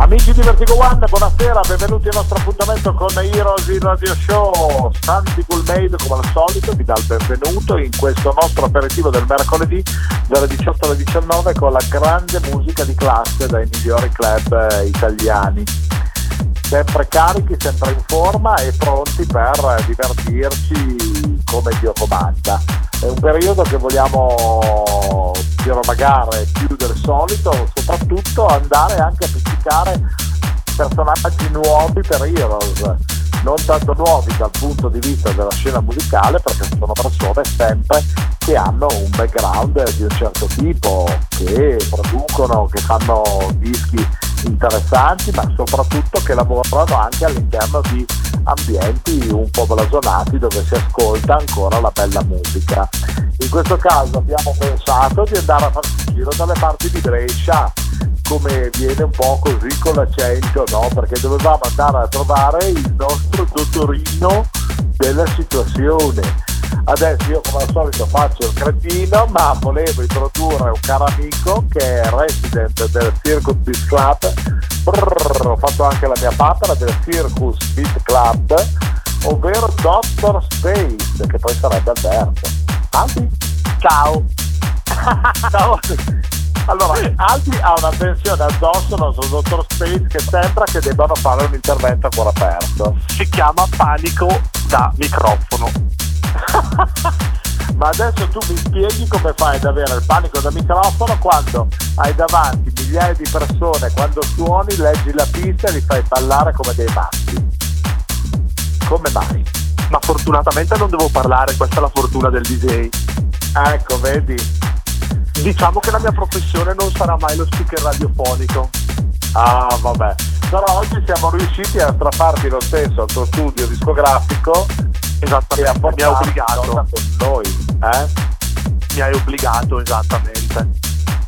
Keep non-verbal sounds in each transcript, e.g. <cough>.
Amici di Vertigo One, buonasera, benvenuti al nostro appuntamento con Heroes in Radio Show. Santi Gulmade, come al solito, vi dà il benvenuto in questo nostro aperitivo del mercoledì dalle 18 alle 19 con la grande musica di classe dai migliori club eh, italiani. Sempre carichi, sempre in forma e pronti per divertirci come Dio comanda. È un periodo che vogliamo dialogare più del solito, soprattutto andare anche a pizzicare personaggi nuovi per Heroes, non tanto nuovi dal punto di vista della scena musicale, perché sono persone sempre che hanno un background di un certo tipo, che producono, che fanno dischi interessanti, ma soprattutto che lavorano anche all'interno di ambienti un po' blasonati dove si ascolta ancora la bella musica. In questo caso abbiamo pensato di andare a farci un giro dalle parti di Brescia, come viene un po' così con l'accento, no? Perché dovevamo andare a trovare il nostro dottorino della situazione. Adesso io come al solito faccio il cretino, ma volevo introdurre un caro amico che è resident del Circus Beat Club. Brrr, ho fatto anche la mia papera del Circus Beat Club, ovvero Dr. Space, che poi sarebbe Alberto. Albi? Ciao. <laughs> Ciao. Allora, Albi ha una pensione addosso al nostro dottor Space che sembra che debbano fare un intervento a cuore aperto. Si chiama panico da microfono. <laughs> Ma adesso tu mi spieghi come fai ad avere il panico da microfono quando hai davanti migliaia di persone, quando suoni, leggi la pista e li fai ballare come dei matti. Come mai? Ma fortunatamente non devo parlare, questa è la fortuna del DJ. Ecco, vedi? Diciamo che la mia professione non sarà mai lo speaker radiofonico. Ah, vabbè. Però oggi siamo riusciti a strapparti lo stesso al tuo studio discografico Esattamente, e a mi hai obbligato. con noi, eh? Mi hai obbligato, esattamente.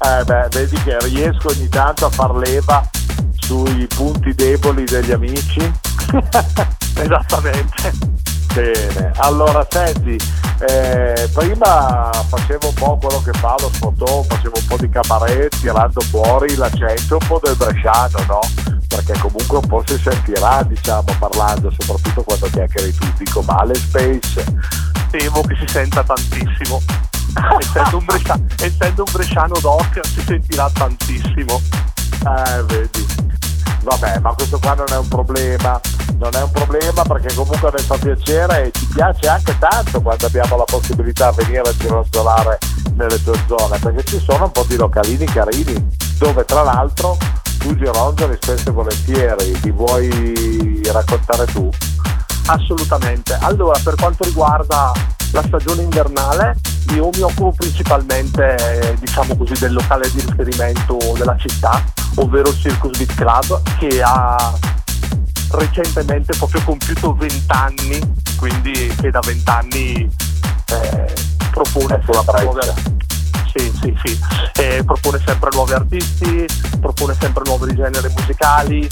Eh beh, vedi che riesco ogni tanto a far leva sui punti deboli degli amici. <laughs> Esattamente. Bene, allora senti, eh, prima facevo un po' quello che fa lo sfotò, facevo un po' di cabaret tirando fuori l'accento un po' del bresciano, no? Perché comunque un po' si sentirà, diciamo, parlando, soprattutto quando chiacchieri tu, dico male Space. Temo che si senta tantissimo. essendo, un bresciano, essendo un bresciano doc si sentirà tantissimo. Eh, vedi. Vabbè, ma questo qua non è un problema, non è un problema perché comunque mi fa piacere e ci piace anche tanto quando abbiamo la possibilità di venire a gironzolare nelle tue zone, perché ci sono un po' di localini carini, dove tra l'altro tu gironzoli spesso e volentieri, ti vuoi raccontare tu? Assolutamente. Allora, per quanto riguarda la stagione invernale, io mi occupo principalmente, diciamo così, del locale di riferimento della città, ovvero il Circus Beat Club, che ha recentemente proprio compiuto 20 anni, quindi che da 20 anni eh, propone sulla breccia. sì, sì, sì. Eh, propone sempre nuovi artisti, propone sempre nuovi generi musicali,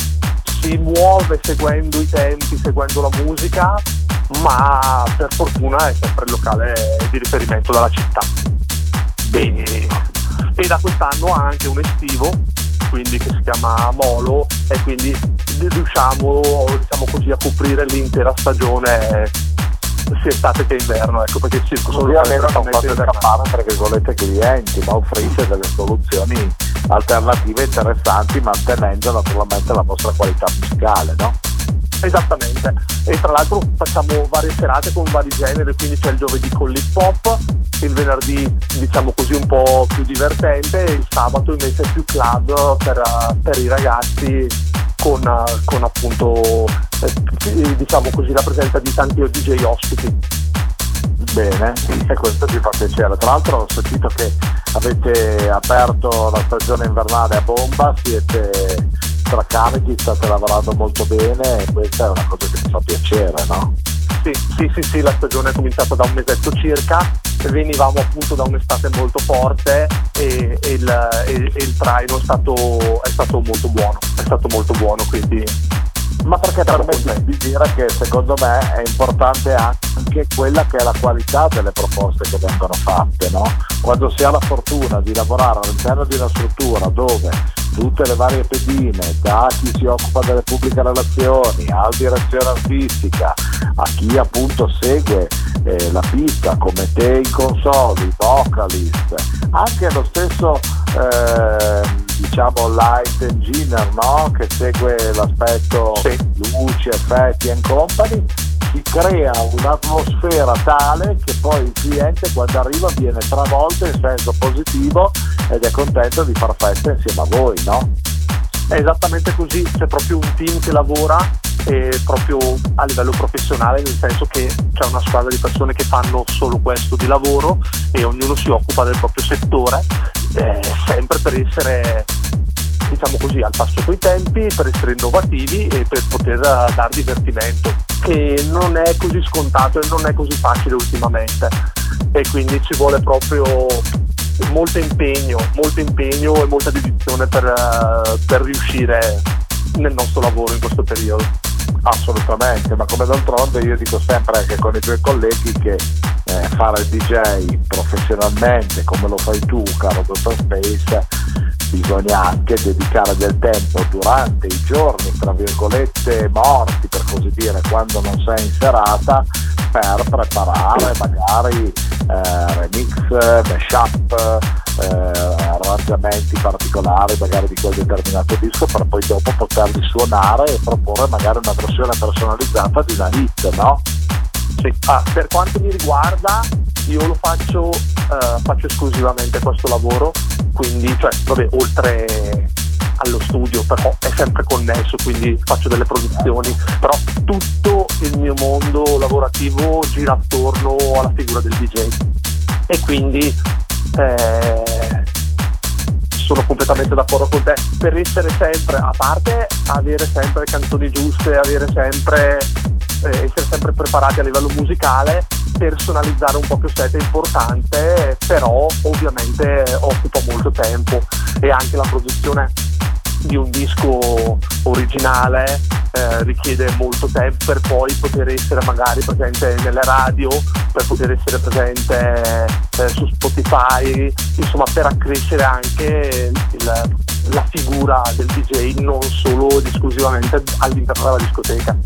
si muove seguendo i tempi, seguendo la musica, ma per fortuna è sempre il locale di riferimento della città. Bene. E da quest'anno ha anche un estivo, quindi che si chiama Molo, e quindi riusciamo, diciamo così, a coprire l'intera stagione sia estate che inverno, ecco perché il circo Così almeno non fate scappare tra virgolette clienti, ma offrite delle soluzioni alternative interessanti mantenendo naturalmente la vostra qualità musicale, no? Esattamente, e tra l'altro facciamo varie serate con vari generi, quindi c'è il giovedì con l'hip hop, il venerdì diciamo così un po' più divertente e il sabato invece più club per, per i ragazzi con, con appunto eh, diciamo così la presenza di tanti DJ ospiti. Bene, e questo ci fa piacere. Tra l'altro ho sentito che avete aperto la stagione invernale a bomba, siete stracarichi, state lavorando molto bene e questa è una cosa che mi fa piacere, no? Sì, sì, sì, sì, la stagione è cominciata da un mesetto circa, venivamo appunto da un'estate molto forte e, e, il, e, e il, traino è stato, è stato molto buono, è stato molto buono, quindi ma perché permette di dire che secondo me è importante anche quella che è la qualità delle proposte che vengono fatte, no? Quando si ha la fortuna di lavorare all'interno di una struttura dove tutte le varie pedine, da chi si occupa delle pubbliche relazioni, alla direzione artistica, a chi appunto segue eh, la pista come te in console, i vocalist, anche lo stesso eh, diciamo light engineer no? che segue l'aspetto sì. luci, effetti and company si crea un'atmosfera tale che poi il cliente quando arriva viene travolto in senso positivo ed è contento di far festa insieme a voi, no? È esattamente così, c'è proprio un team che lavora eh, proprio a livello professionale, nel senso che c'è una squadra di persone che fanno solo questo di lavoro e ognuno si occupa del proprio settore, eh, sempre per essere diciamo così, al passo coi tempi, per essere innovativi e per poter uh, dar divertimento, che non è così scontato e non è così facile ultimamente. E quindi ci vuole proprio molto impegno, molto impegno e molta dedizione per, uh, per riuscire nel nostro lavoro in questo periodo. Assolutamente, ma come d'altronde io dico sempre anche con i tuoi colleghi che eh, fare il DJ professionalmente come lo fai tu, caro Dottor Space, bisogna anche dedicare del tempo durante i giorni, tra virgolette, morti, per così dire, quando non sei in serata, per preparare magari eh, remix, mashup, eh, arrangiamenti particolari magari di quel determinato disco per poi dopo poterli suonare e proporre magari una versione personalizzata di una hit, no? Sì. Ah, per quanto mi riguarda io lo faccio, uh, faccio esclusivamente questo lavoro, quindi cioè, vabbè, oltre allo studio, però è sempre connesso, quindi faccio delle produzioni, però tutto il mio mondo lavorativo gira attorno alla figura del DJ e quindi eh, sono completamente d'accordo con te per essere sempre, a parte avere sempre canzoni giuste, avere sempre eh, essere sempre preparati a livello musicale, personalizzare un proprio set è importante, però ovviamente occupa molto tempo e anche la produzione di un disco originale eh, richiede molto tempo per poi poter essere magari presente nelle radio, per poter essere presente eh, su Spotify, insomma per accrescere anche il, la figura del DJ non solo ed esclusivamente all'interno della discoteca.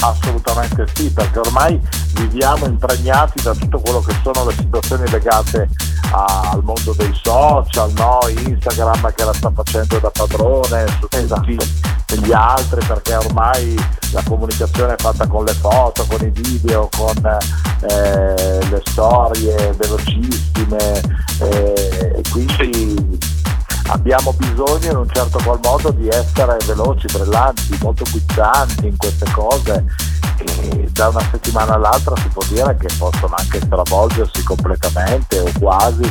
Assolutamente sì, perché ormai viviamo impregnati da tutto quello che sono le situazioni legate a, al mondo dei social, no? Instagram che la sta facendo da padrone su tutti esatto. gli altri, perché ormai la comunicazione è fatta con le foto, con i video, con eh, le storie velocissime eh, e quindi abbiamo bisogno in un certo qual modo di essere veloci, brillanti, molto guizzanti in queste cose e da una settimana all'altra si può dire che possono anche stravolgersi completamente o quasi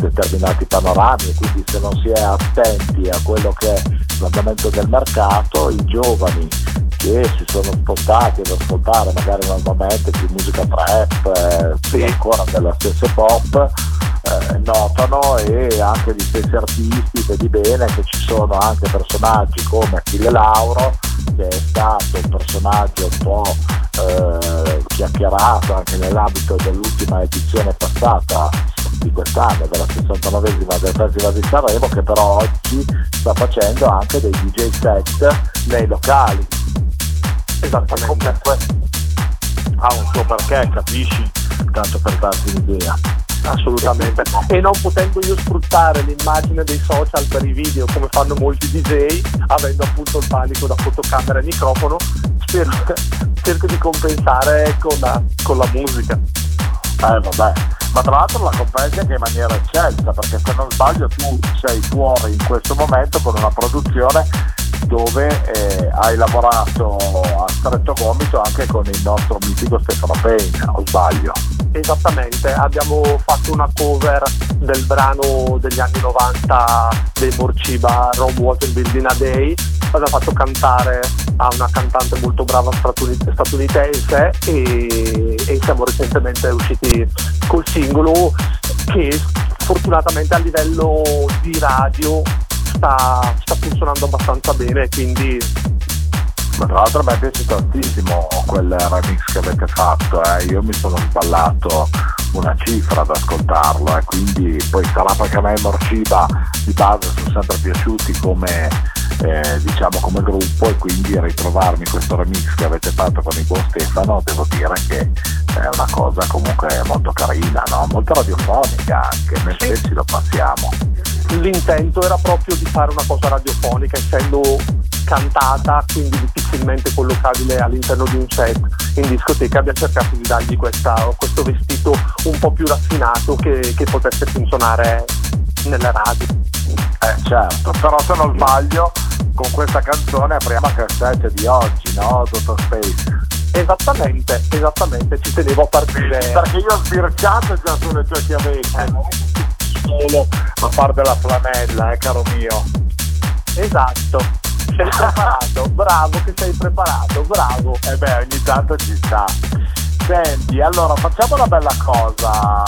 determinati panorami quindi se non si è attenti a quello che è l'andamento del mercato, i giovani che si sono spostati ad ascoltare magari normalmente più musica trap, eh, sì. ancora della stessa pop, eh, notano e anche gli stessi artisti, vedi bene che ci sono anche personaggi come Achille Lauro, che è stato un personaggio un po' eh, chiacchierato anche nell'ambito dell'ultima edizione passata di quest'anno, della 69esima del Festival di Sanremo, che però oggi sta facendo anche dei DJ set nei locali. Esattamente. Comunque ha un suo perché, capisci? Tanto per darti un'idea assolutamente. E non potendo io sfruttare l'immagine dei social per i video come fanno molti DJ, avendo appunto il panico da fotocamera e microfono, spero, <laughs> cerco di compensare con la, con la musica. Eh vabbè, ma tra l'altro la compensi anche in maniera eccelsa, perché se non sbaglio tu sei fuori in questo momento con una produzione dove eh, hai lavorato a stretto gomito anche con il nostro mitico Stefano Payne, o sbaglio? Esattamente, abbiamo fatto una cover del brano degli anni 90 dei Morciba Rome Water Building a Day, abbiamo fatto cantare ha una cantante molto brava statunitense e, e siamo recentemente usciti col singolo che fortunatamente a livello di radio sta, sta funzionando abbastanza bene quindi ma tra l'altro a me piace tantissimo quel remix che avete fatto, eh. io mi sono sballato una cifra ad ascoltarlo e eh. quindi poi sarà perché a me Morciba di base sono sempre piaciuti come, eh, diciamo, come gruppo e quindi ritrovarmi questo remix che avete fatto con il buon Stefano devo dire che è una cosa comunque molto carina, no? molto radiofonica anche, noi sì. stessi lo passiamo. L'intento era proprio di fare una cosa radiofonica essendo cantata, quindi difficilmente collocabile all'interno di un set in discoteca, abbiamo cercato di dargli questa, questo vestito un po' più raffinato che, che potesse funzionare nelle radio. Eh certo, però se non sbaglio con questa canzone apriamo la cassetta di oggi, no? Dottor Space. Esattamente, esattamente, ci tenevo a partire. Perché io ho sbirciato già sulle tue chiavette, non solo a far della flanella, eh caro mio. Esatto sei preparato, bravo che sei preparato, bravo. E eh beh, ogni tanto ci sta. Senti, allora facciamo una bella cosa,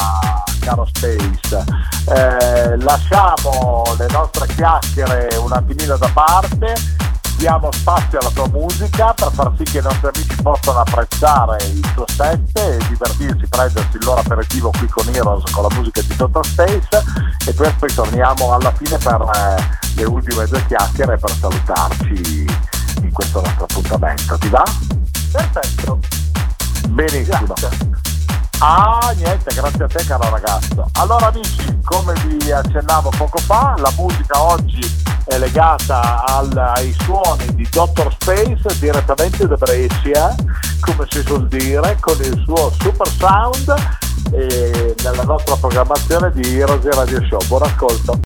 caro Space. Eh, lasciamo le nostre chiacchiere un attimino da parte diamo spazio alla tua musica per far sì che i nostri amici possano apprezzare il tuo set e divertirsi, prendersi il loro aperitivo qui con Heroes con la musica di Total Space e poi, poi torniamo alla fine per eh, le ultime due chiacchiere per salutarci in questo nostro appuntamento. Ti va? Perfetto. Benissimo. Grazie. Ah, niente, grazie a te caro ragazzo. Allora amici, come vi accennavo poco fa, la musica oggi è legata al, ai suoni di Dr. Space direttamente da Brescia, come si suol dire, con il suo super sound e nella nostra programmazione di Heroes Radio Show. Buon ascolto.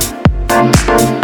you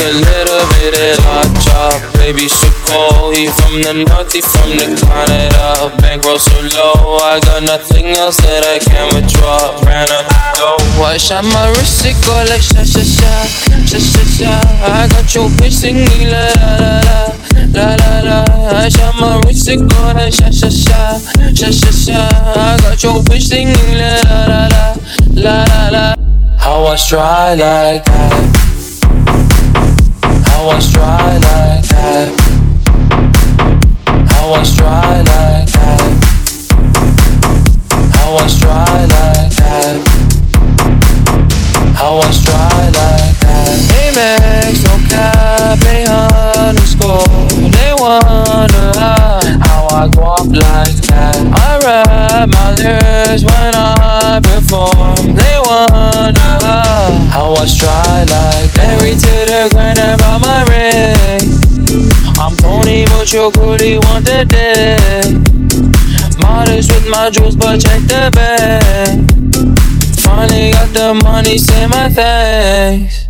just a little bit of hot chop. Baby, cold. He from the north, he from the Canada. Bankroll so low, I got nothing else that I can withdraw. Ran up the dough. I shot my wrist, it go like sha sha sha, sha sha sha. I got your bitch singing la la la la la la la. I shot my wrist, it go like sha sha sha, sha sha sha. I got your bitch singing la la la la la la. How I try like that. I was dry like that. I was like that. I was like that. I was like that. Amex, no cap, they underscore. They wonder how I walk like that. I wrap my lyrics when I perform. They wonder how I was like Married to the grind about my ring. I'm Tony, but your goodie want the dick. Modest with my jewels, but check the bag. Finally got the money, say my thanks.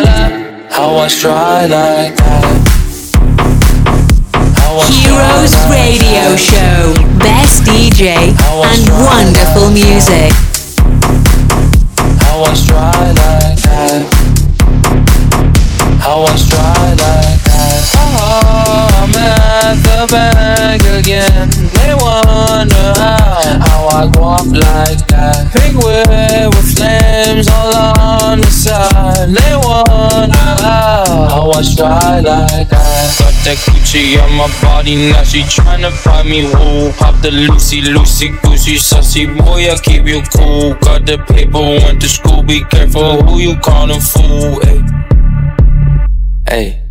I try like that. Heroes Radio Show. Best DJ and wonderful music. How I try like that. How I try like that. Bank again. They wonder how, how I up like that. Whip with flames all on the side. They wonder how, how I try like that. Got that Gucci on my body, now she tryna find me wool. Pop the Lucy, Lucy, Goosey, sussy boy, I keep you cool. Got the paper, went to school, be careful who you callin' fool. Ay. Hey.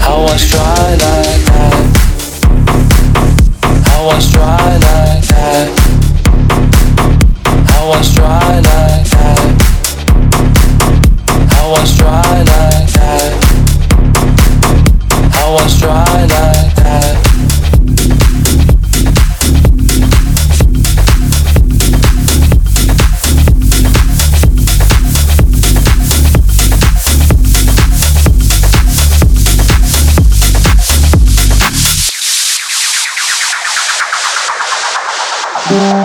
How I try like that. I try like that. I try like that. Yeah.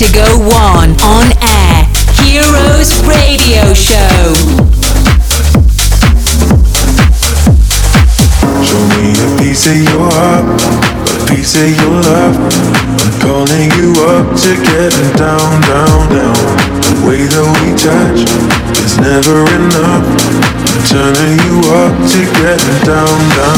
Radio go 1 on air. Heroes Radio Show. Show me a piece of your heart, a piece of your love. I'm calling you up to get down, down, down. The way that we touch is never enough. I'm turning you up to get down, down.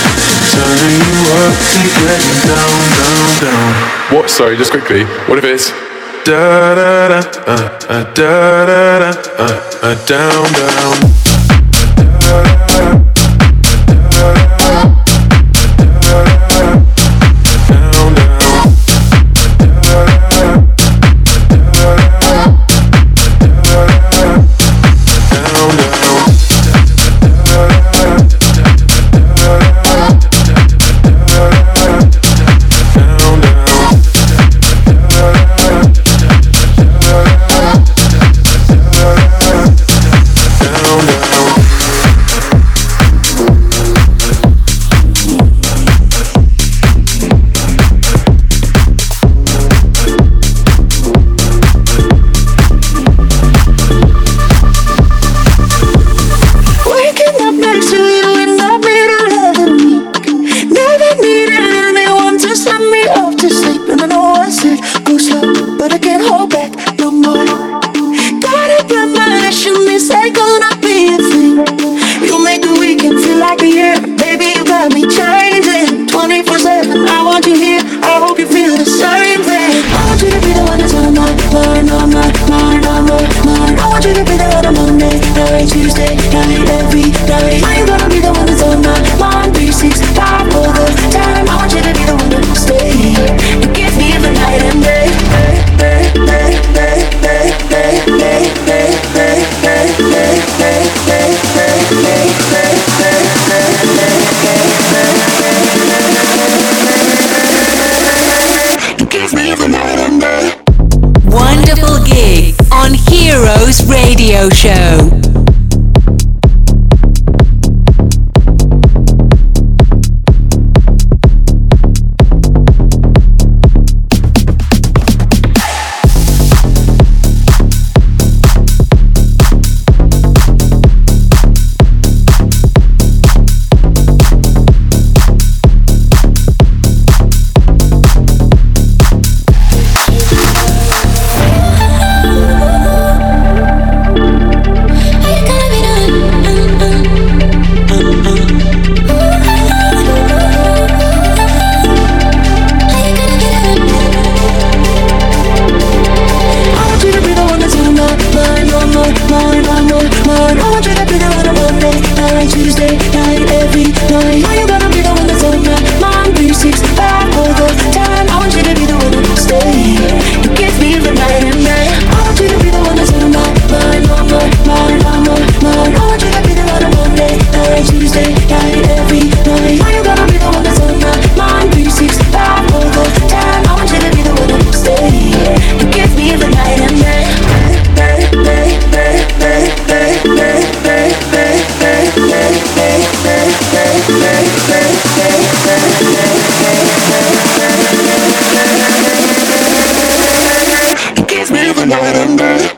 Turning you up to getting down, down, down. what? Sorry, just quickly. What if it's Da da da, uh, uh, da da da, uh, uh, down, down. Down, nothing better than that.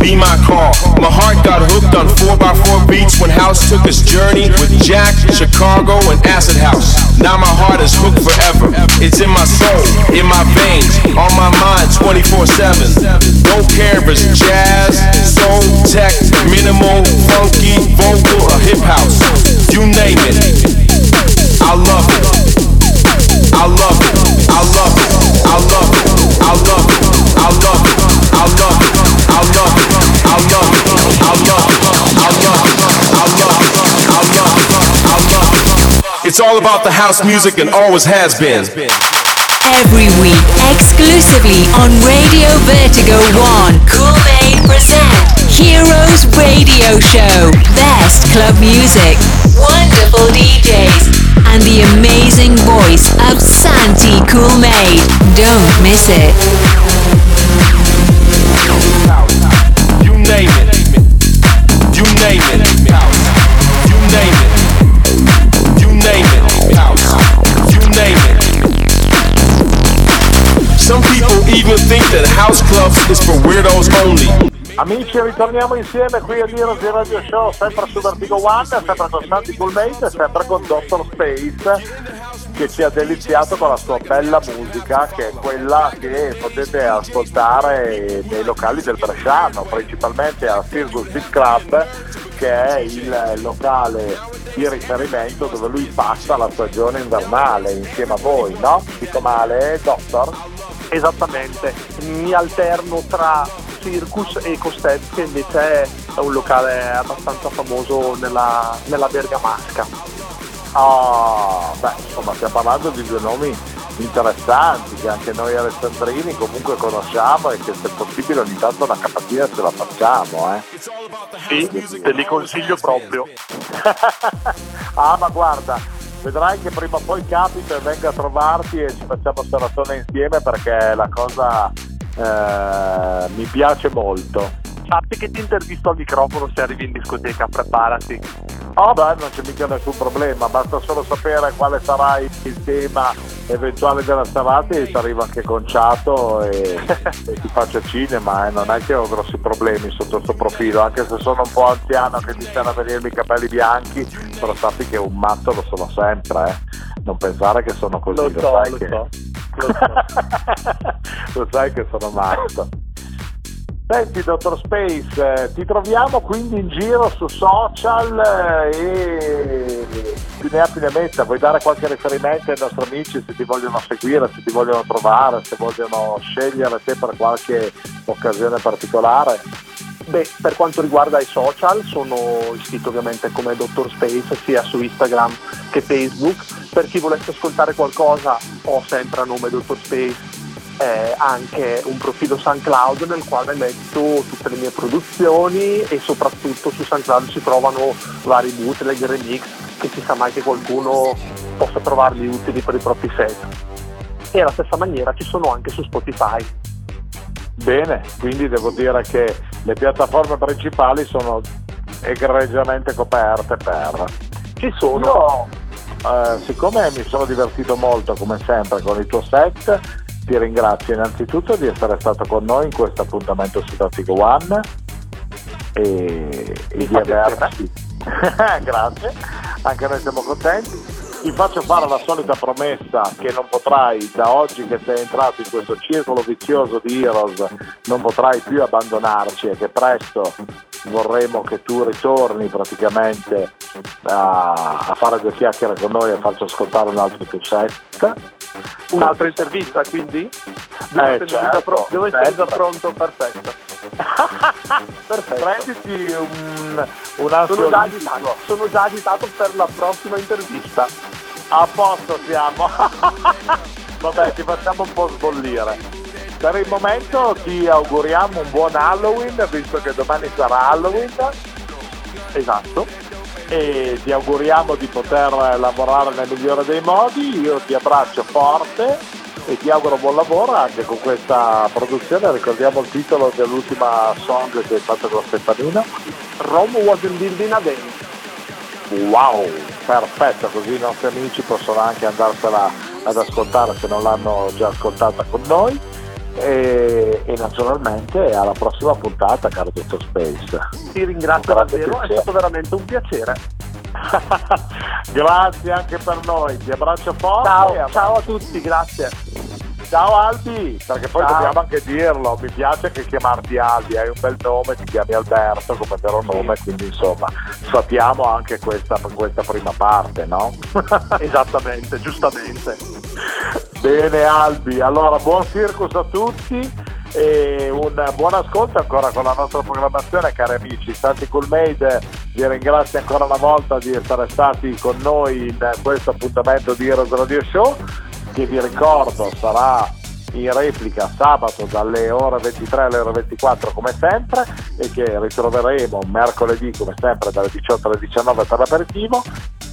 Be my car. My heart got hooked on 4x4 beats when House took its journey with Jack, Chicago, and Acid House. Now my heart is hooked forever. It's in my soul, in my veins, on my mind 24 7. Don't care if it's jazz, soul, tech, minimal, funky, vocal, or hip house. You name it. I love it. I love it. I love it. I love it. I love it. I love it. I love it. It's all about the house music and always has been. Every week, exclusively on Radio Vertigo 1, Gourmet present Heroes Radio Show. Best club music, wonderful DJs, and the amazing voice of Santi Coolmade. Don't miss it. Name it. You name it. You name it. You name it. You name it. Some people even think that house clubs is for weirdos only. Amici, ritorniamo insieme qui a Heroes di Radio Show, sempre su Vertigo One, sempre con Santi Coolmate e sempre con Dr. Space che ci ha deliziato con la sua bella musica che è quella che potete ascoltare nei locali del Bresciano, principalmente al Circus Beat Club che è il locale di riferimento dove lui passa la stagione invernale insieme a voi, no? Dico male, Doctor? Esattamente, mi alterno tra Circus e Costet che invece è un locale abbastanza famoso nella, nella Bergamasca. Ah, beh, insomma, stiamo parlando di due nomi interessanti che anche noi alessandrini comunque conosciamo e che se possibile ogni tanto una capatina ce la facciamo, eh. Sì, te li consiglio proprio. <laughs> ah, ma guarda, vedrai che prima o poi capita e venga a trovarti e ci facciamo seratone insieme perché la cosa eh, mi piace molto. Sappi che ti intervisto al microfono se arrivi in discoteca, preparati. Oh beh, non c'è mica nessun problema, basta solo sapere quale sarà il tema eventuale della serata e ti arrivo anche conciato e, e ti faccio cinema e non è che ho grossi problemi sotto questo profilo, anche se sono un po' anziano che iniziano a venirmi i capelli bianchi, però sappi che un matto lo sono sempre, eh. non pensare che sono così, Lo lo, so, sai lo che... so, lo so. <laughs> lo sai che sono matto. Senti, dottor Space, eh, ti troviamo quindi in giro su social eh, e più ne ha più ne metta, vuoi dare qualche riferimento ai nostri amici se ti vogliono seguire, se ti vogliono trovare, se vogliono scegliere te per qualche occasione particolare? Beh, per quanto riguarda i social, sono iscritto ovviamente come Dr. Space sia su Instagram che Facebook. Per chi volesse ascoltare qualcosa ho sempre a nome Dr. Space eh, anche un profilo SoundCloud nel quale metto tutte le mie produzioni e soprattutto su SoundCloud si trovano vari bootleg, remix, che ci sa mai che qualcuno possa trovarli utili per i propri set. E alla stessa maniera ci sono anche su Spotify. Bene, quindi devo dire che le piattaforme principali sono egregiamente coperte per... Ci sono. Io, eh, siccome mi sono divertito molto come sempre con il tuo set, ti ringrazio innanzitutto di essere stato con noi in questo appuntamento su Traffico One e, e di averci. <laughs> Grazie, anche noi siamo contenti. Ti faccio fare la solita promessa che non potrai, da oggi che sei entrato in questo circolo vizioso di Heroes, non potrai più abbandonarci e che presto vorremmo che tu ritorni praticamente a, a fare due chiacchiere con noi e farci ascoltare un altro tuo set. Un'altra intervista quindi? Devo Eh, già certo, pro- devo essere già sempre. pronto, perfetto. <laughs> perfetto. Prenditi un, un Sono già, agitato, sono già agitato per la prossima intervista. A posto siamo. <laughs> Vabbè, ti facciamo un po' sbollire. Per il momento ti auguriamo un buon Halloween, visto che domani sarà Halloween. Esatto. E ti auguriamo di poter lavorare nel migliore dei modi. Io ti abbraccio forte e ti auguro buon lavoro anche con questa produzione. Ricordiamo il titolo dell'ultima song che hai fatto con Stefanino. Rome built in a day. Wow, perfetto, così i nostri amici possono anche andarsela ad ascoltare se non l'hanno già ascoltata con noi. e, e naturalmente alla prossima puntata caro Dottor Space. Ti ringrazio davvero, è stato veramente un piacere. <laughs> Grazie anche per noi, ti abbraccio forte. Ciao, a- ciao a tutti, grazie. Ciao Albi, perché poi Ciao. dobbiamo anche dirlo, mi piace che chiamarti Albi, hai un bel nome, ti chiami Alberto come vero nome, quindi insomma sappiamo anche questa, questa prima parte, no? <laughs> Esattamente, giustamente. Bene Albi, allora buon circus a tutti e un buon ascolto ancora con la nostra programmazione cari amici. Santi Cool Made vi ringrazio ancora una volta di essere stati con noi in questo appuntamento di Heroes Radio Show che vi ricordo sarà in replica sabato dalle ore 23 alle ore 24 come sempre e che ritroveremo mercoledì come sempre dalle 18 alle 19 per l'aperitivo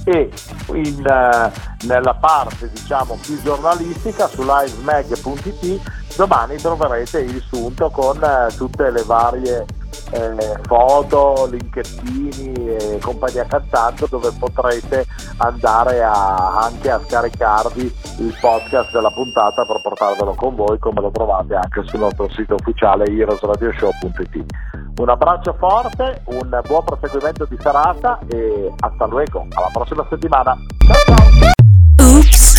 e in, eh, nella parte diciamo più giornalistica su livemag.it domani troverete il sunto con eh, tutte le varie eh, foto, linkettini e compagnia cantando dove potrete andare a- anche a scaricarvi il podcast della puntata per portarvelo con voi come lo trovate anche sul nostro sito ufficiale heroesradioshow.it un abbraccio forte, un buon proseguimento di serata e hasta luego, alla prossima settimana. Ciao ciao!